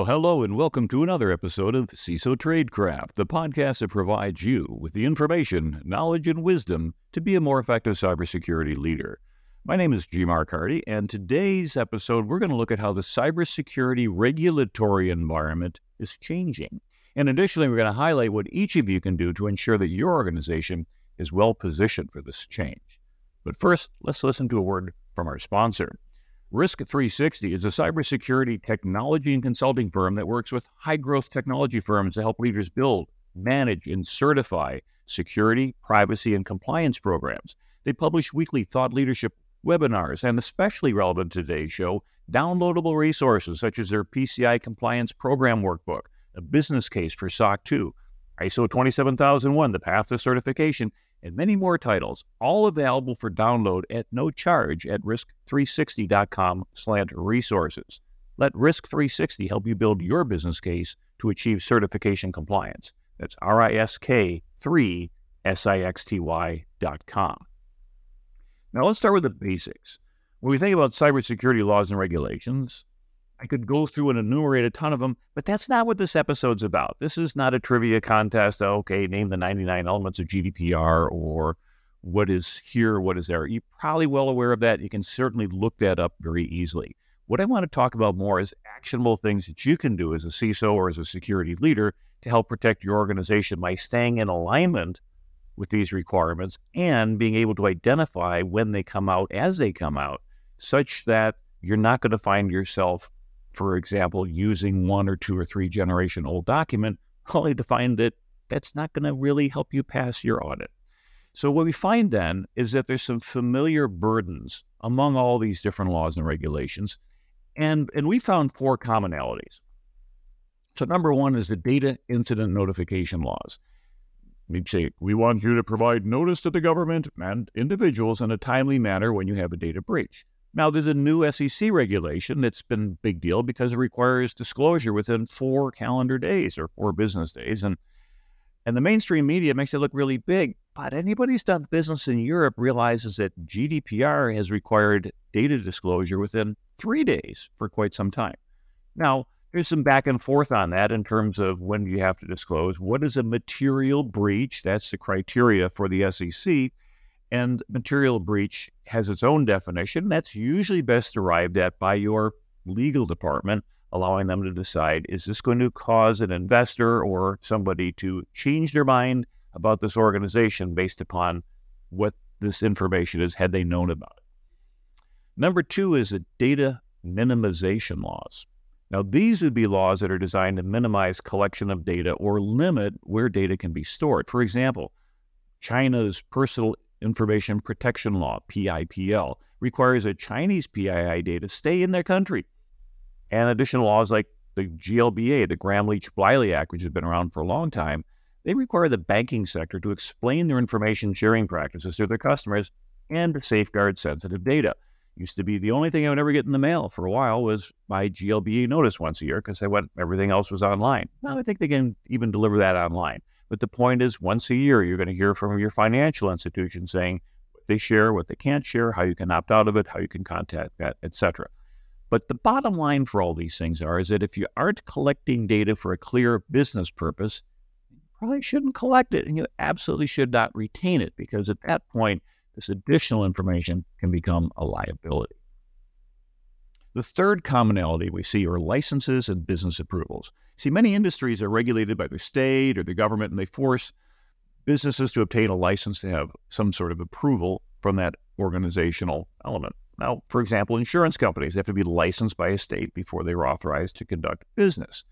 Well, hello, and welcome to another episode of CISO Tradecraft, the podcast that provides you with the information, knowledge, and wisdom to be a more effective cybersecurity leader. My name is G. Mark Hardy, and today's episode, we're going to look at how the cybersecurity regulatory environment is changing. And additionally, we're going to highlight what each of you can do to ensure that your organization is well positioned for this change. But first, let's listen to a word from our sponsor. Risk3Sixty is a cybersecurity technology and consulting firm that works with high growth technology firms to help leaders build, manage, and certify security, privacy, and compliance programs. They publish weekly thought leadership webinars and, especially relevant to today's show, downloadable resources such as their PCI compliance program workbook, a business case for SOC 2, ISO 27001, the path to certification, and many more titles, all available for download at no charge at risk3sixty.com slant resources. Let Risk3Sixty help you build your business case to achieve certification compliance. That's R-I-S-K-3-S-I-X-T-Y.com. Now let's start with the basics. When we think about cybersecurity laws and regulations, I could go through and enumerate a ton of them, but that's not what this episode's about. This is not a trivia contest. Okay, name the 99 elements of GDPR or what is here, what is there. You're probably well aware of that. You can certainly look that up very easily. What I want to talk about more is actionable things that you can do as a CISO or as a security leader to help protect your organization by staying in alignment with these requirements and being able to identify when they come out as they come out, such that you're not going to find yourself for example, using one or two or three generation old document, only to find that that's not going to really help you pass your audit. So, what we find then is that there's some familiar burdens among all these different laws and regulations. And, and we found four commonalities. So, number one is the data incident notification laws. We say, we want you to provide notice to the government and individuals in a timely manner when you have a data breach. Now, there's a new SEC regulation that's been a big deal because it requires disclosure within four calendar days or four business days. And, and the mainstream media makes it look really big. But anybody who's done business in Europe realizes that GDPR has required data disclosure within three days for quite some time. Now, there's some back and forth on that in terms of when you have to disclose. What is a material breach? That's the criteria for the SEC. And material breach has its own definition. That's usually best arrived at by your legal department, allowing them to decide is this going to cause an investor or somebody to change their mind about this organization based upon what this information is, had they known about it. Number two is the data minimization laws. Now, these would be laws that are designed to minimize collection of data or limit where data can be stored. For example, China's personal Information Protection Law, PIPL, requires a Chinese PII data stay in their country. And additional laws like the GLBA, the Gramm-Leach-Bliley Act, which has been around for a long time, they require the banking sector to explain their information sharing practices to their customers and to safeguard sensitive data. Used to be the only thing I would ever get in the mail for a while was my GLBA notice once a year because I went everything else was online. Now I think they can even deliver that online. But the point is, once a year, you're going to hear from your financial institution saying what they share, what they can't share, how you can opt out of it, how you can contact that, etc. But the bottom line for all these things are is that if you aren't collecting data for a clear business purpose, you probably shouldn't collect it, and you absolutely should not retain it because at that point, this additional information can become a liability. The third commonality we see are licenses and business approvals. See, many industries are regulated by the state or the government, and they force businesses to obtain a license to have some sort of approval from that organizational element. Now, for example, insurance companies have to be licensed by a state before they are authorized to conduct business.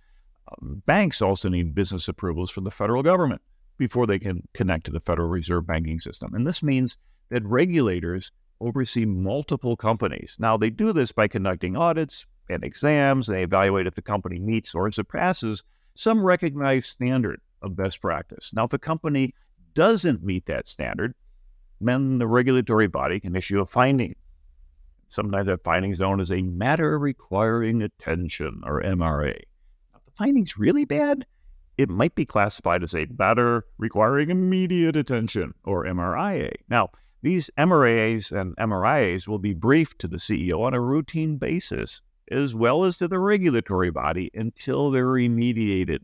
Um, banks also need business approvals from the federal government before they can connect to the Federal Reserve banking system. And this means that regulators oversee multiple companies. Now, they do this by conducting audits and exams. They evaluate if the company meets or surpasses some recognized standard of best practice. Now, if a company doesn't meet that standard, then the regulatory body can issue a finding. Sometimes that finding is known as a matter requiring attention or MRA. If the finding's really bad, it might be classified as a matter requiring immediate attention or MRIA. Now, these MRAs and MRIAs will be briefed to the CEO on a routine basis as well as to the regulatory body until they're remediated.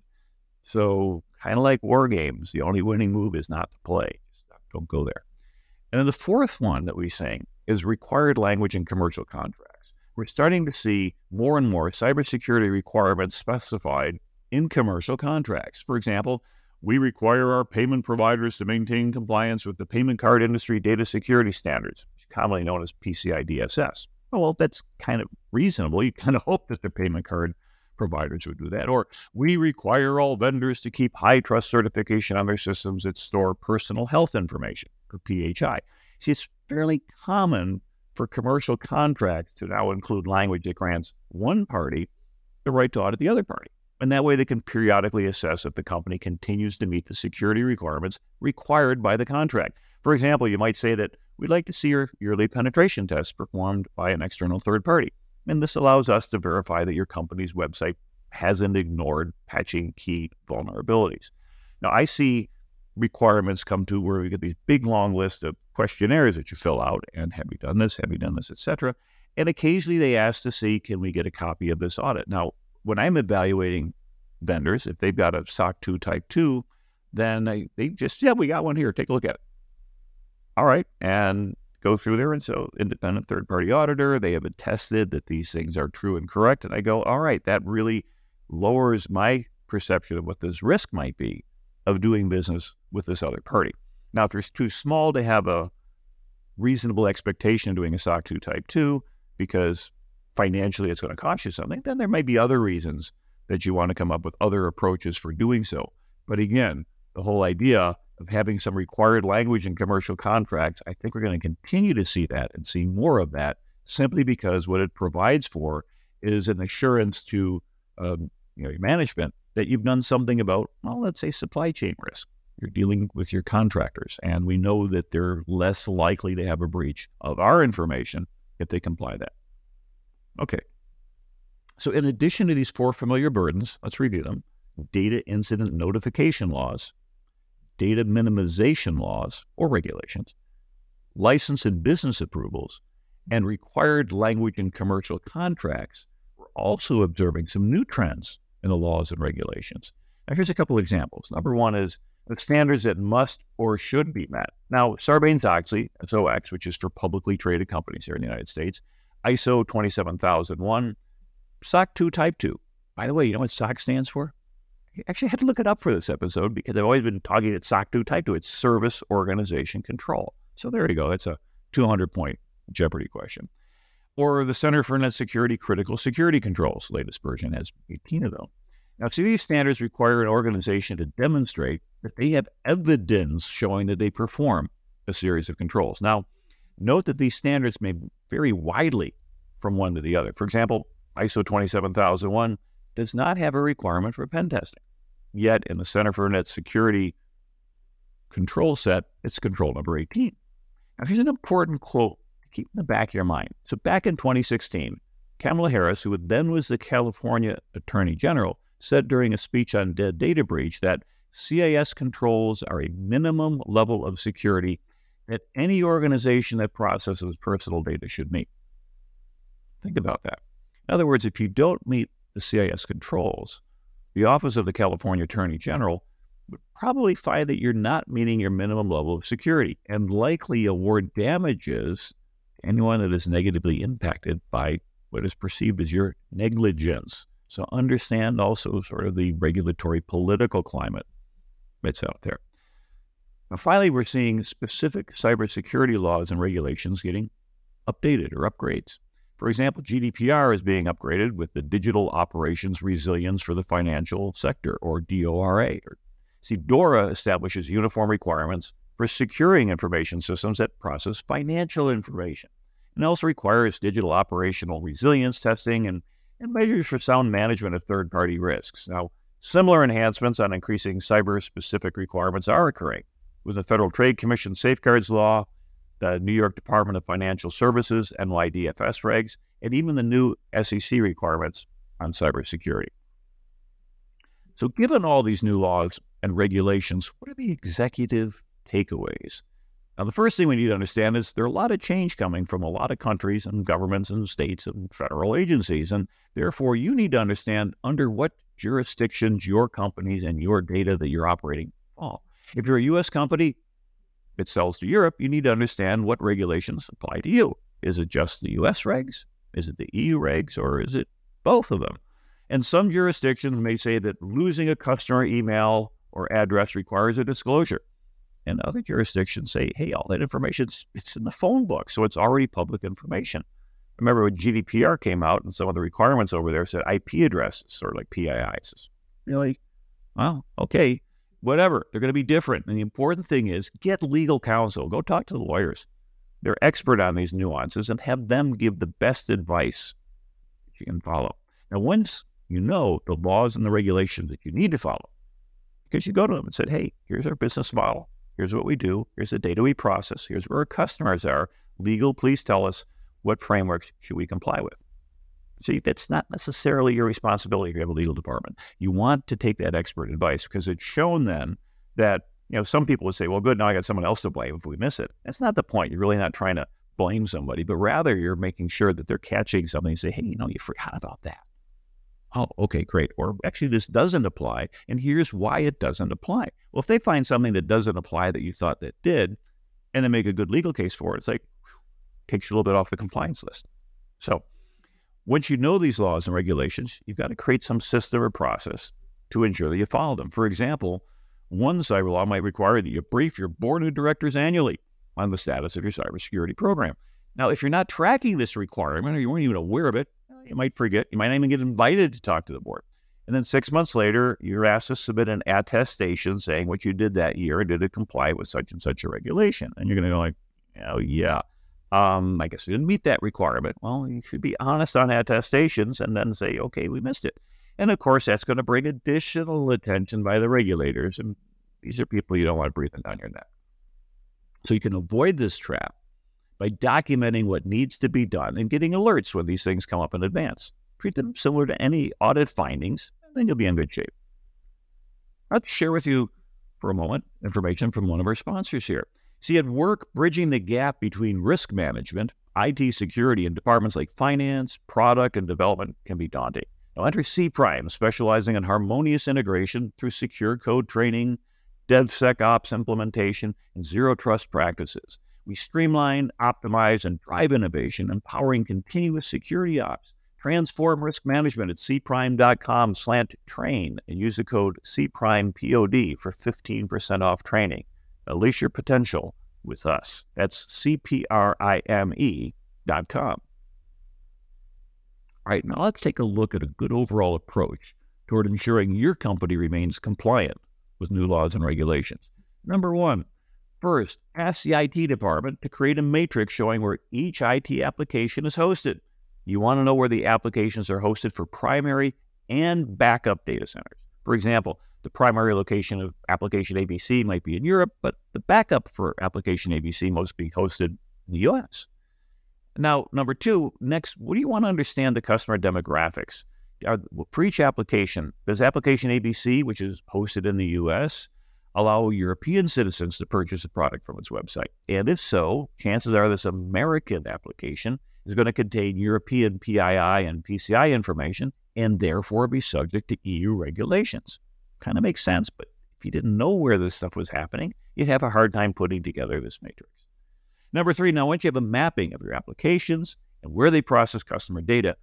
So, kind of like war games, the only winning move is not to play. Don't go there. And then the fourth one that we sing is required language in commercial contracts. We're starting to see more and more cybersecurity requirements specified in commercial contracts. For example, we require our payment providers to maintain compliance with the payment card industry data security standards, commonly known as PCI DSS. Oh, well, that's kind of reasonable. You kind of hope that the payment card providers would do that. Or we require all vendors to keep HITRUST certification on their systems that store personal health information, or PHI. See, it's fairly common for commercial contracts to now include language that grants one party the right to audit the other party. And that way they can periodically assess if the company continues to meet the security requirements required by the contract. For example, you might say that we'd like to see your yearly penetration tests performed by an external third party. And this allows us to verify that your company's website hasn't ignored patching key vulnerabilities. Now, I see requirements come to where we get these big long lists of questionnaires that you fill out and have you done this, have you done this, etc. And occasionally they ask to see, can we get a copy of this audit? Now, when I'm evaluating vendors, if they've got a SOC 2 Type 2, then I, they just, yeah, we got one here. Take a look at it. All right. And go through there. And so, independent third party auditor, they have attested that these things are true and correct. And I go, all right, that really lowers my perception of what this risk might be of doing business with this other party. Now, if it's too small to have a reasonable expectation of doing a SOC 2 Type 2 because financially it's going to cost you something, then there may be other reasons that you want to come up with other approaches for doing so. But again, the whole idea of having some required language in commercial contracts, I think we're going to continue to see that and see more of that simply because what it provides for is an assurance to um, you know, management that you've done something about, well, let's say supply chain risk. You're dealing with your contractors, and we know that they're less likely to have a breach of our information if they comply that. Okay. So, in addition to these four familiar burdens, let's review them data incident notification laws, data minimization laws or regulations, license and business approvals, and required language in commercial contracts. We're also observing some new trends in the laws and regulations. Now, here's a couple examples. Number one is the standards that must or should be met. Now, Sarbanes Oxley, SOX, which is for publicly traded companies here in the United States, ISO 27001, SOC 2 Type 2. By the way, you know what SOC stands for? I actually had to look it up for this episode because I've always been talking at SOC 2 Type 2. It's Service Organization Control. So there you go. That's a 200 point Jeopardy question. Or the Center for Net Security Critical Security Controls. Latest version has 18 of them. Now, see, these standards require an organization to demonstrate that they have evidence showing that they perform a series of controls. Now, Note that these standards may vary widely from one to the other. For example, ISO 27001 does not have a requirement for pen testing. Yet in the Center for Net Security control set, it's control number 18. Now, here's an important quote to keep in the back of your mind. So, back in 2016, Kamala Harris, who then was the California Attorney General, said during a speech on data breach that CIS controls are a minimum level of security that any organization that processes personal data should meet. Think about that. In other words, if you don't meet the CIS controls, the Office of the California Attorney General would probably find that you're not meeting your minimum level of security and likely award damages to anyone that is negatively impacted by what is perceived as your negligence. So understand also sort of the regulatory political climate that's out there. Finally, we're seeing specific cybersecurity laws and regulations getting updated or upgrades. For example, GDPR is being upgraded with the Digital Operations Resilience for the Financial Sector, or DORA. See, DORA establishes uniform requirements for securing information systems that process financial information. and also requires digital operational resilience testing and, and measures for sound management of third party risks. Now, similar enhancements on increasing cyber specific requirements are occurring with the Federal Trade Commission safeguards law, the New York Department of Financial Services, NYDFS regs, and even the new SEC requirements on cybersecurity. So, given all these new laws and regulations, what are the executive takeaways? Now, the first thing we need to understand is there are a lot of change coming from a lot of countries and governments and states and federal agencies. And therefore, you need to understand under what jurisdictions your companies and your data that you're operating fall. If you're a U.S. company, it sells to Europe, you need to understand what regulations apply to you. Is it just the US regs? Is it the EU regs? Or is it both of them? And some jurisdictions may say that losing a customer email or address requires a disclosure. And other jurisdictions say, hey, all that information it's in the phone book, so it's already public information. Remember when GDPR came out and some of the requirements over there said IP addresses, sort of like PIIs. Really? Well, okay, whatever. They're going to be different. And the important thing is get legal counsel. Go talk to the lawyers. They're expert on these nuances and have them give the best advice that you can follow. Now, once you know the laws and the regulations that you need to follow, because you go to them and said, hey, here's our business model. Here's what we do. Here's the data we process. Here's where our customers are. Legal, please tell us what frameworks should we comply with. See, that's not necessarily your responsibility if you have a legal department. You want to take that expert advice because it's shown then that, you know, some people would say, well, good, now I got someone else to blame if we miss it. That's not the point. You're really not trying to blame somebody, but rather you're making sure that they're catching something and say, hey, you know, you forgot about that. Oh, okay, great. Or actually, this doesn't apply. And here's why it doesn't apply. Well, if they find something that doesn't apply that you thought that did, and then make a good legal case for it, it's like, takes you a little bit off the compliance list. So, once you know these laws and regulations, you've got to create some system or process to ensure that you follow them. For example, one cyber law might require that you brief your board of directors annually on the status of your cybersecurity program. Now, if you're not tracking this requirement or you weren't even aware of it, oh, you might forget. You might not even get invited to talk to the board. And then six months later, you're asked to submit an attestation saying what you did that year and did it comply with such and such a regulation. And you're going to go like, oh, yeah. Um, I guess we didn't meet that requirement. Well, you should be honest on attestations and then say, okay, we missed it. And of course, that's going to bring additional attention by the regulators. And these are people you don't want breathing down your neck. So you can avoid this trap by documenting what needs to be done and getting alerts when these things come up in advance. Treat them similar to any audit findings, and then you'll be in good shape. I'll share with you for a moment information from one of our sponsors here. See, at work, bridging the gap between risk management, IT security, and departments like finance, product, and development can be daunting. Now, enter Cprime, specializing in harmonious integration through secure code training, DevSecOps implementation, and zero trust practices. We streamline, optimize, and drive innovation, empowering continuous security ops. Transform risk management at cprime.com slant train and use the code CPRIMEPOD for 15% off training. Unleash your potential with us. That's C-P-R-I-M-E dot com. All right, now let's take a look at a good overall approach toward ensuring your company remains compliant with new laws and regulations. Number one, first, ask the IT department to create a matrix showing where each IT application is hosted. You want to know where the applications are hosted for primary and backup data centers. For example, the primary location of application ABC might be in Europe, but the backup for application ABC must be hosted in the US. Now, number two, next, what do you want to understand the customer demographics? Are, for each application, does application ABC, which is hosted in the US, allow European citizens to purchase a product from its website? And if so, chances are this American application is going to contain European PII and PCI information and therefore be subject to EU regulations kind of makes sense. But if you didn't know where this stuff was happening, you'd have a hard time putting together this matrix. Number three, now once you have a mapping of your applications and where they process customer data,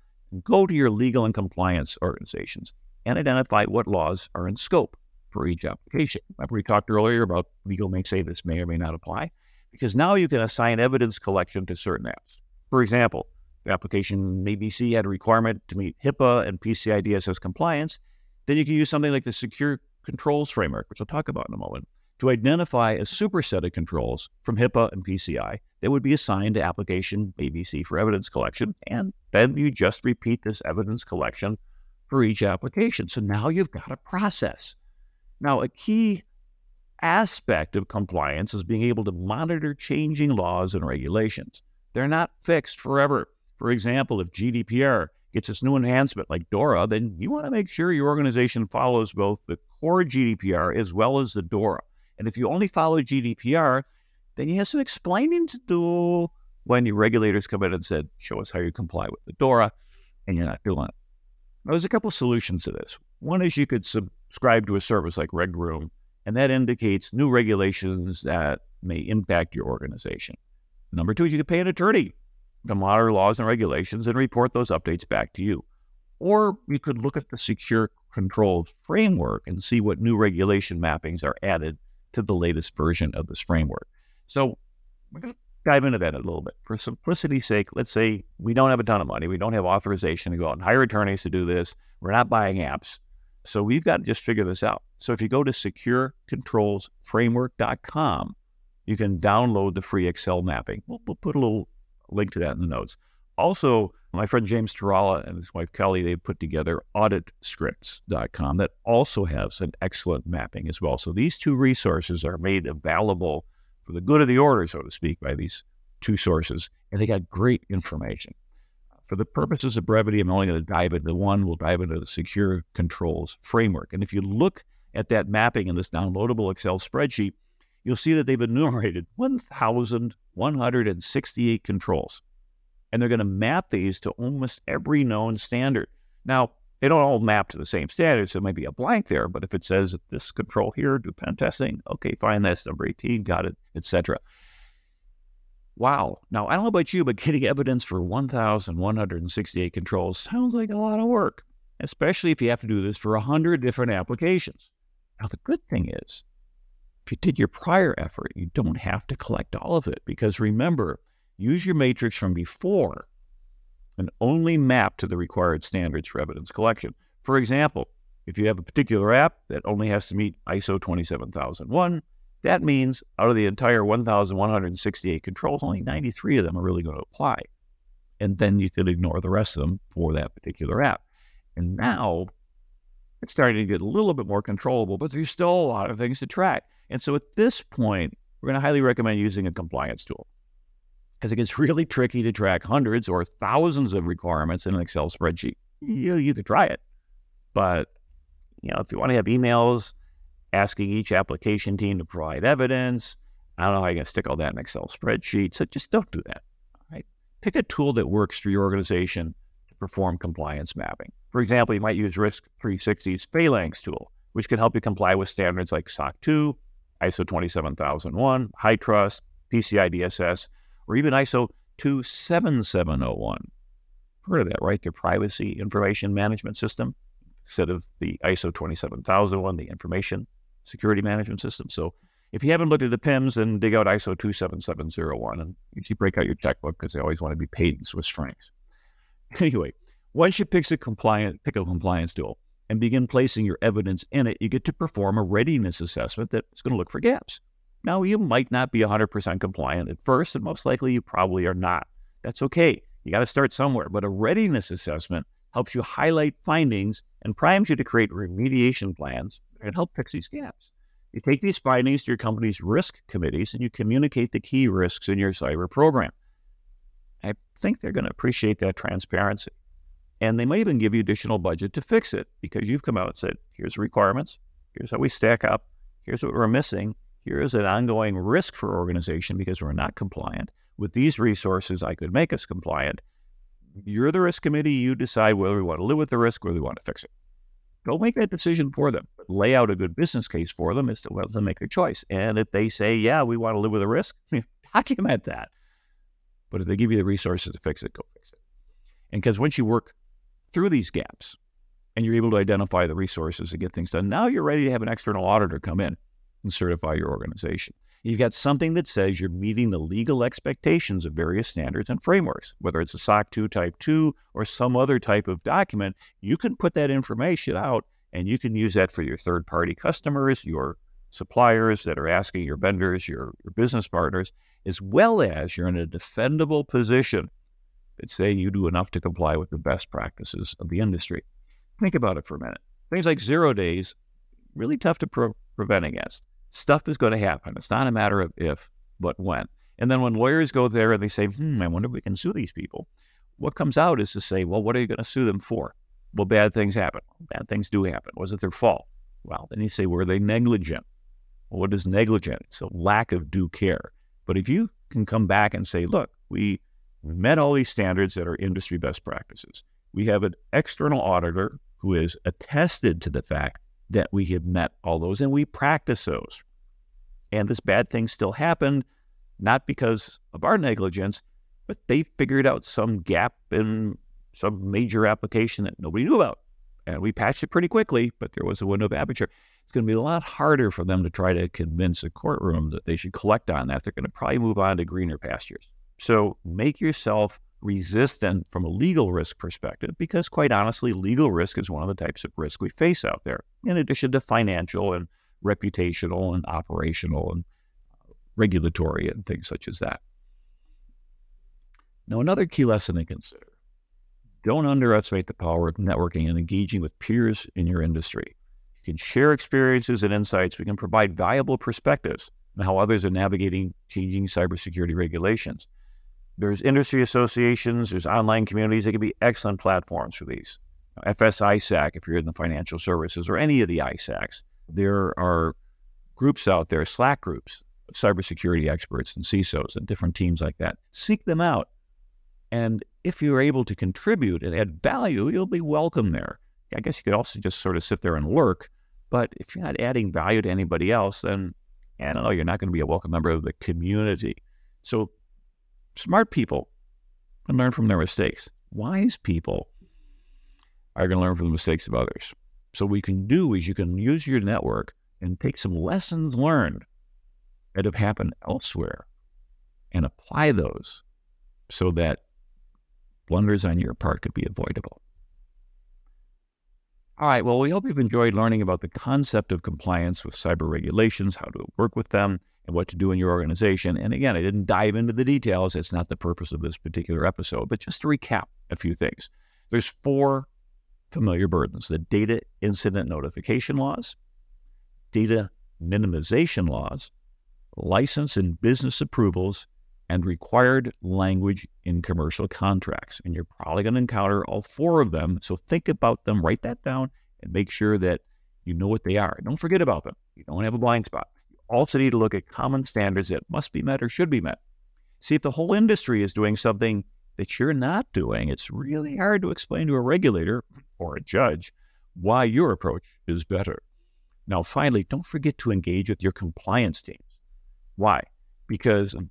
go to your legal and compliance organizations and identify what laws are in scope for each application. Remember, we talked earlier about legal may say this may or may not apply, because now you can assign evidence collection to certain apps. For example, the application ABC had a requirement to meet HIPAA and PCI DSS compliance, then you can use something like the Secure Controls Framework, which I'll talk about in a moment, to identify a superset of controls from HIPAA and PCI that would be assigned to application ABC for evidence collection. And then you just repeat this evidence collection for each application. So now you've got a process. Now, a key aspect of compliance is being able to monitor changing laws and regulations. They're not fixed forever. For example, if GDPR gets this new enhancement like DORA, then you want to make sure your organization follows both the core GDPR as well as the DORA. And if you only follow GDPR, then you have some explaining to do when your regulators come in and said, show us how you comply with the DORA, and you're not doing it. Now, there's a couple solutions to this. One is you could subscribe to a service like RegRoom, and that indicates new regulations that may impact your organization. Number two, you could pay an attorney to monitor laws and regulations and report those updates back to you. Or you could look at the secure controls framework and see what new regulation mappings are added to the latest version of this framework. So we're going to dive into that a little bit. For simplicity's sake, let's say we don't have a ton of money. We don't have authorization to go out and hire attorneys to do this. We're not buying apps. So we've got to just figure this out. So if you go to securecontrolsframework.com, you can download the free Excel mapping. We'll, we'll put a little link to that in the notes. Also, my friend James Tarala and his wife Kelli, they put together auditscripts.com that also has an excellent mapping as well. So these two resources are made available for the good of the order, so to speak, by these two sources, and they got great information. For the purposes of brevity, I'm only going to dive into one. We'll dive into the secure controls framework. And if you look at that mapping in this downloadable Excel spreadsheet, you'll see that they've enumerated 1,168 controls. And they're going to map these to almost every known standard. Now, they don't all map to the same standard, so it might be a blank there, but if it says this control here, do pen testing, okay, fine, that's number 18, got it, etc. Wow. Now, I don't know about you, but getting evidence for 1,168 controls sounds like a lot of work, especially if you have to do this for 100 different applications. Now, the good thing is, if you did your prior effort, you don't have to collect all of it because remember, use your matrix from before and only map to the required standards for evidence collection. For example, if you have a particular app that only has to meet ISO 27001, that means out of the entire 1,168 controls, only 93 of them are really going to apply. And then you could ignore the rest of them for that particular app. And now it's starting to get a little bit more controllable, but there's still a lot of things to track. And so at this point, we're going to highly recommend using a compliance tool because it gets really tricky to track hundreds or thousands of requirements in an Excel spreadsheet. You, you could try it, but you know if you want to have emails asking each application team to provide evidence, I don't know how you're going to stick all that in an Excel spreadsheet. So just don't do that. Pick a tool that works for your organization to perform compliance mapping. For example, you might use Risk 360's Phalanx tool, which can help you comply with standards like SOC 2, ISO 27001, HITRUST, PCI DSS, or even ISO 27701. Heard of that, right? The Privacy Information Management System instead of the ISO 27001, the Information Security Management System. So if you haven't looked at the PIMs, then dig out ISO 27701 and usually break out your checkbook because they always want to be paid in Swiss francs. Anyway, once you pick a compliant, pick a compliance tool and begin placing your evidence in it, you get to perform a readiness assessment that's going to look for gaps. Now, you might not be 100% compliant at first, and most likely you probably are not. That's okay. You got to start somewhere. But a readiness assessment helps you highlight findings and primes you to create remediation plans and help fix these gaps. You take these findings to your company's risk committees and you communicate the key risks in your cyber program. I think they're going to appreciate that transparency. And they might even give you additional budget to fix it because you've come out and said, here's the requirements, here's how we stack up, here's what we're missing, here is an ongoing risk for organization because we're not compliant. With these resources, I could make us compliant. You're the risk committee. You decide whether we want to live with the risk or we want to fix it. Don't make that decision for them. But lay out a good business case for them as to whether to make a choice. And if they say, yeah, we want to live with the risk, document that. But if they give you the resources to fix it, go fix it. And because once you work through these gaps and you're able to identify the resources to get things done, now you're ready to have an external auditor come in and certify your organization. You've got something that says you're meeting the legal expectations of various standards and frameworks, whether it's a SOC 2 Type 2 or some other type of document. You can put that information out and you can use that for your third party customers, your suppliers that are asking your vendors, your, your business partners, as well as you're in a defendable position say you do enough to comply with the best practices of the industry. Think about it for a minute. Things like zero days, really tough to pro- prevent against stuff is going to happen. It's not a matter of if, but when. And then when lawyers go there and they say, hmm, I wonder if we can sue these people, what comes out is to say, well, what are you going to sue them for? Well, bad things happen. Bad things do happen. Was it their fault? Well, then you say, were they negligent? Well, what is negligent? It's a lack of due care. But if you can come back and say, look, we met all these standards that are industry best practices. We have an external auditor who is attested to the fact that we have met all those and we practice those. And this bad thing still happened, not because of our negligence, but they figured out some gap in some major application that nobody knew about. And we patched it pretty quickly, but there was a window of aperture. It's going to be a lot harder for them to try to convince a courtroom that they should collect on that. They're going to probably move on to greener pastures. So make yourself resistant from a legal risk perspective, because quite honestly, legal risk is one of the types of risk we face out there, in addition to financial and reputational and operational and regulatory and things such as that. Now, another key lesson to consider don't underestimate the power of networking and engaging with peers in your industry. You can share experiences and insights. We can provide valuable perspectives on how others are navigating changing cybersecurity regulations. There's industry associations, there's online communities They can be excellent platforms for these. FS-ISAC, if you're in the financial services, or any of the ISACs. There are groups out there, Slack groups cybersecurity experts and CISOs and different teams like that. Seek them out. And if you're able to contribute and add value, you'll be welcome there. I guess you could also just sort of sit there and lurk. But if you're not adding value to anybody else, then I don't know, you're not going to be a welcome member of the community. So smart people can learn from their mistakes. Wise people are going to learn from the mistakes of others. So what you can do is you can use your network and take some lessons learned that have happened elsewhere and apply those so that blunders on your part could be avoidable. All right, well, we hope you've enjoyed learning about the concept of compliance with cyber regulations, how to work with them, and what to do in your organization. And again, I didn't dive into the details. It's not the purpose of this particular episode, but just to recap a few things. There's four familiar burdens the data incident notification laws, data minimization laws, license and business approvals, and required language in commercial contracts. And you're probably going to encounter all four of them. So think about them, write that down, and make sure that you know what they are. Don't forget about them. You don't have a blind spot. You also need to look at common standards that must be met or should be met. See if the whole industry is doing something that you're not doing. It's really hard to explain to a regulator or a judge why your approach is better. Now, finally, don't forget to engage with your compliance teams. Why? Because um,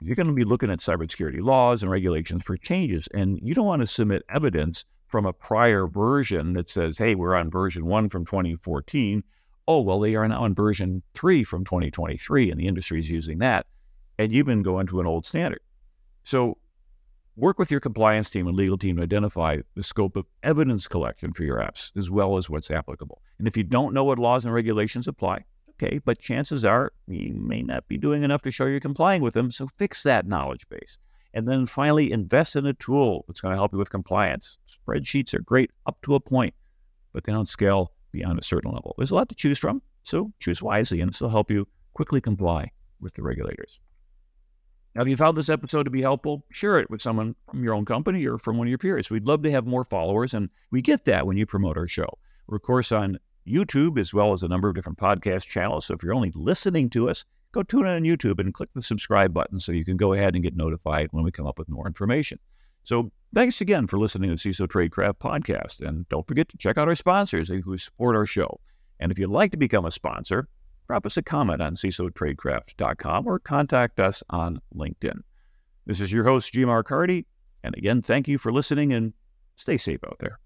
you're going to be looking at cybersecurity laws and regulations for changes, and you don't want to submit evidence from a prior version that says, hey, we're on version one from 2014. Oh, well, they are now on version three from 2023, and the industry is using that. And you've been going to an old standard. So Work with your compliance team and legal team to identify the scope of evidence collection for your apps, as well as what's applicable. And if you don't know what laws and regulations apply, okay, but chances are you may not be doing enough to show you're complying with them. So fix that knowledge base. And then finally, invest in a tool that's going to help you with compliance. Spreadsheets are great up to a point, but they don't scale beyond a certain level. There's a lot to choose from, so choose wisely, and this will help you quickly comply with the regulators. Now, if you found this episode to be helpful, share it with someone from your own company or from one of your peers. We'd love to have more followers, and we get that when you promote our show. We're, of course, on YouTube as well as a number of different podcast channels. So if you're only listening to us, go tune in on YouTube and click the subscribe button so you can go ahead and get notified when we come up with more information. So thanks again for listening to the CISO Tradecraft podcast. And don't forget to check out our sponsors who support our show. And if you'd like to become a sponsor, drop us a comment on CISOTradecraft.com or contact us on LinkedIn. This is your host. Mark Hardy. And again, thank you for listening and stay safe out there.